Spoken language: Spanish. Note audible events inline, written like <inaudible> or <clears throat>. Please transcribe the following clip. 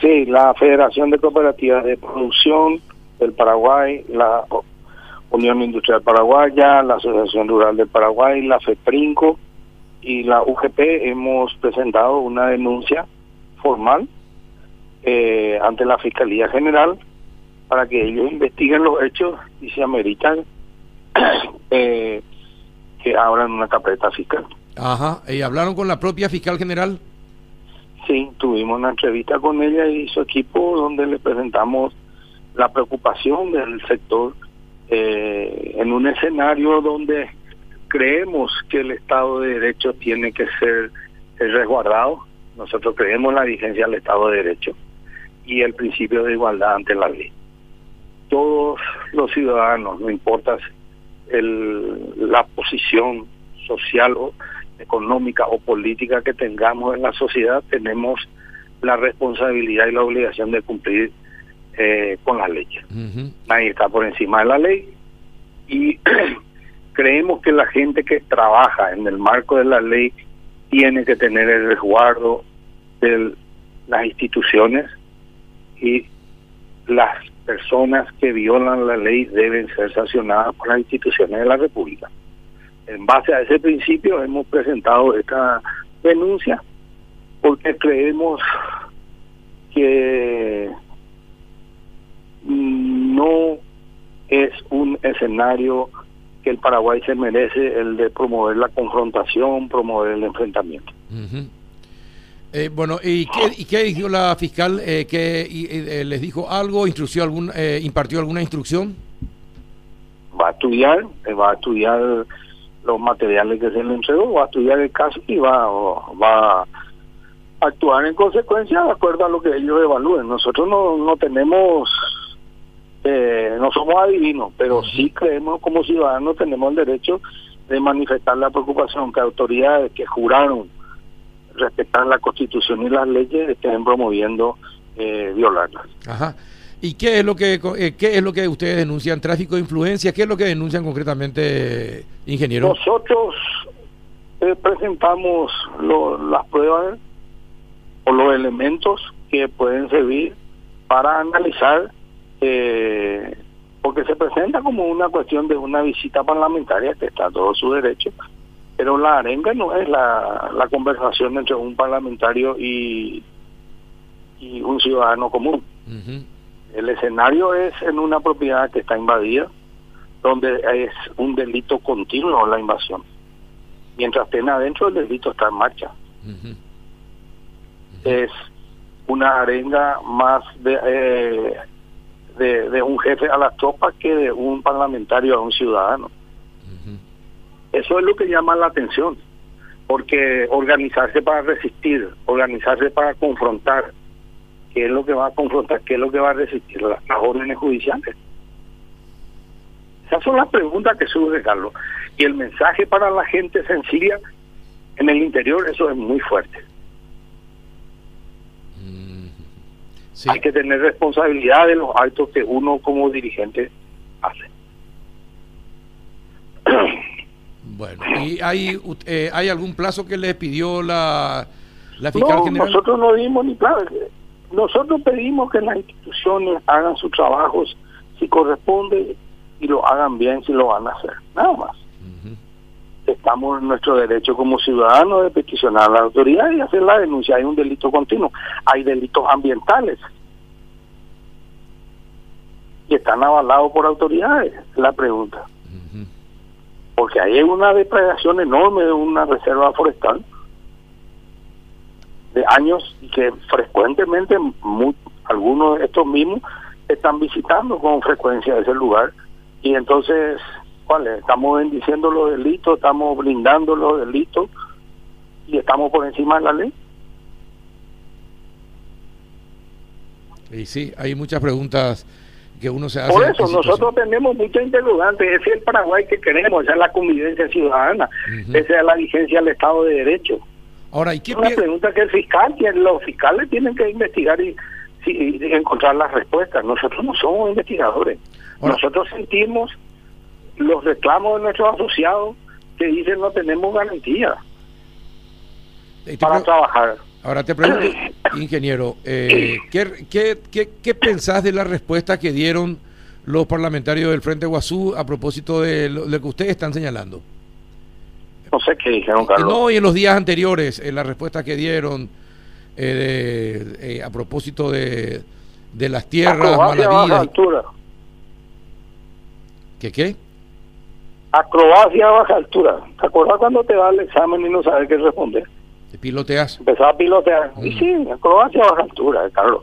Sí, la Federación de Cooperativas de Producción del Paraguay, la Unión Industrial Paraguaya, la Asociación Rural del Paraguay, la FEPRINCO y la UGP hemos presentado una denuncia formal eh, ante la Fiscalía General para que ellos investiguen los hechos y se ameritan <coughs> eh, que abran una carpeta fiscal. Ajá, ¿y hablaron con la propia fiscal general? Sí, tuvimos una entrevista con ella y su equipo donde le presentamos la preocupación del sector eh, en un escenario donde creemos que el Estado de Derecho tiene que ser resguardado. Nosotros creemos la vigencia del Estado de Derecho y el principio de igualdad ante la ley. Todos los ciudadanos, no importa el, la posición social o económica o política que tengamos en la sociedad, tenemos la responsabilidad y la obligación de cumplir eh, con las leyes. Nadie está por encima de la ley y <clears throat> creemos que la gente que trabaja en el marco de la ley tiene que tener el resguardo de las instituciones y las personas que violan la ley deben ser sancionadas por las instituciones de la República. En base a ese principio hemos presentado esta denuncia porque creemos que no es un escenario que el Paraguay se merece el de promover la confrontación, promover el enfrentamiento. Eh, bueno, ¿y qué, ¿y qué dijo la fiscal? Eh, que eh, ¿Les dijo algo? ¿Instruyó algún, eh, ¿Impartió alguna instrucción? Va a estudiar, va a estudiar los materiales que se le entregó, va a estudiar el caso y va, va a actuar en consecuencia de acuerdo a lo que ellos evalúen. Nosotros no, no tenemos, no somos adivinos, pero sí creemos como ciudadanos tenemos el derecho de manifestar la preocupación que autoridades que juraron respetar la constitución y las leyes estén promoviendo eh, violarlas. Ajá. ¿Y qué es lo que eh, qué es lo que ustedes denuncian? ¿Tráfico de influencia? ¿Qué es lo que denuncian concretamente, ingeniero? Nosotros eh, presentamos las pruebas o los elementos que pueden servir para analizar, eh, porque se presenta como una cuestión de una visita parlamentaria, que está todo su derecho, pero la arenga no es la, la conversación entre un parlamentario y, y un ciudadano común. El escenario es en una propiedad que está invadida, donde es un delito continuo la invasión. Mientras estén adentro, el delito está en marcha. Es una arenga más de, eh, de, de un jefe a las tropas que de un parlamentario a un ciudadano. Eso es lo que llama la atención, porque organizarse para resistir, organizarse para confrontar, ¿qué es lo que va a confrontar? ¿Qué es lo que va a resistir? Las, órdenes judiciales. Esas son las preguntas que surge, Carlos. Y el mensaje para la gente sencilla en el interior, eso es muy fuerte. Hay que tener responsabilidad de los actos que uno como dirigente hace. <clears throat> Bueno, ¿y hay, eh, hay algún plazo que le pidió la, la fiscal no, general? Nosotros no dimos ni plazo. Nosotros pedimos que las instituciones hagan sus trabajos si corresponde y lo hagan bien si lo van a hacer. Nada más. Estamos en nuestro derecho como ciudadanos de peticionar a la autoridad y hacer la denuncia. Hay un delito continuo. Hay delitos ambientales y están avalados por autoridades. La pregunta porque ahí hay una depredación enorme de una reserva forestal de años y que frecuentemente algunos de estos mismos están visitando con frecuencia ese lugar y entonces ¿cuál estamos bendiciendo los delitos, estamos blindando los delitos y estamos por encima de la ley. Y sí, hay muchas preguntas uno se Por eso, nosotros tenemos muchos interrogantes. Ese es el Paraguay que queremos, esa es la convivencia ciudadana, esa es la vigencia del Estado de Derecho. Ahora, ¿y qué una pregunta que el fiscal, los fiscales tienen que investigar y, encontrar las respuestas. Nosotros no somos investigadores. Nosotros sentimos los reclamos de nuestros asociados que dicen no tenemos garantía para trabajar. Ahora te pregunto, <clears throat> ingeniero, eh, ¿qué, qué, qué, qué pensás de la respuesta que dieron los parlamentarios del Frente Guazú a propósito de lo, que ustedes están señalando? No sé qué dijeron, Carlos. No, y en los días anteriores, en la respuesta que dieron eh, eh, a propósito de, de las tierras Acrobacia altura. ¿Qué qué? Acrobacia a baja altura. ¿Te acuerdas cuando te da el examen y no sabes qué responder? Te piloteas. Empezaba a pilotear. Y sí, acrobacia a baja altura, Carlos.